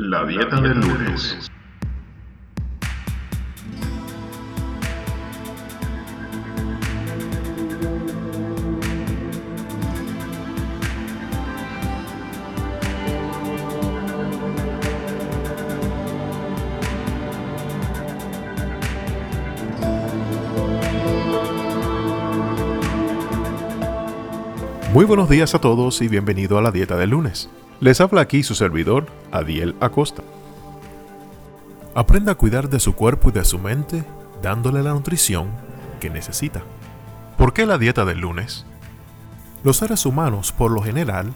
La dieta del lunes. Muy buenos días a todos y bienvenido a la dieta del lunes. Les habla aquí su servidor, Adiel Acosta. Aprenda a cuidar de su cuerpo y de su mente dándole la nutrición que necesita. ¿Por qué la dieta del lunes? Los seres humanos, por lo general,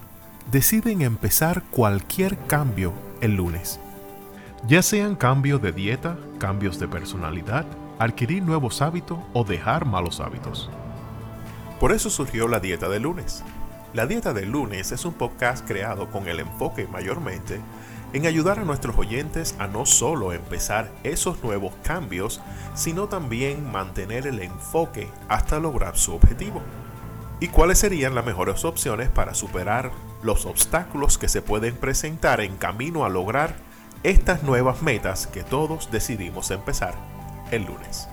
deciden empezar cualquier cambio el lunes. Ya sean cambios de dieta, cambios de personalidad, adquirir nuevos hábitos o dejar malos hábitos. Por eso surgió la dieta del lunes. La dieta del lunes es un podcast creado con el enfoque mayormente en ayudar a nuestros oyentes a no solo empezar esos nuevos cambios, sino también mantener el enfoque hasta lograr su objetivo. ¿Y cuáles serían las mejores opciones para superar los obstáculos que se pueden presentar en camino a lograr estas nuevas metas que todos decidimos empezar el lunes?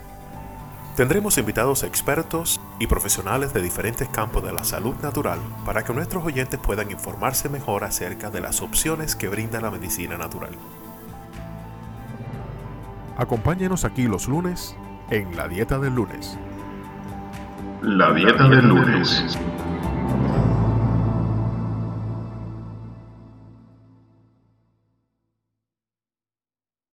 Tendremos invitados expertos y profesionales de diferentes campos de la salud natural para que nuestros oyentes puedan informarse mejor acerca de las opciones que brinda la medicina natural. Acompáñenos aquí los lunes en la dieta del lunes. La dieta del lunes.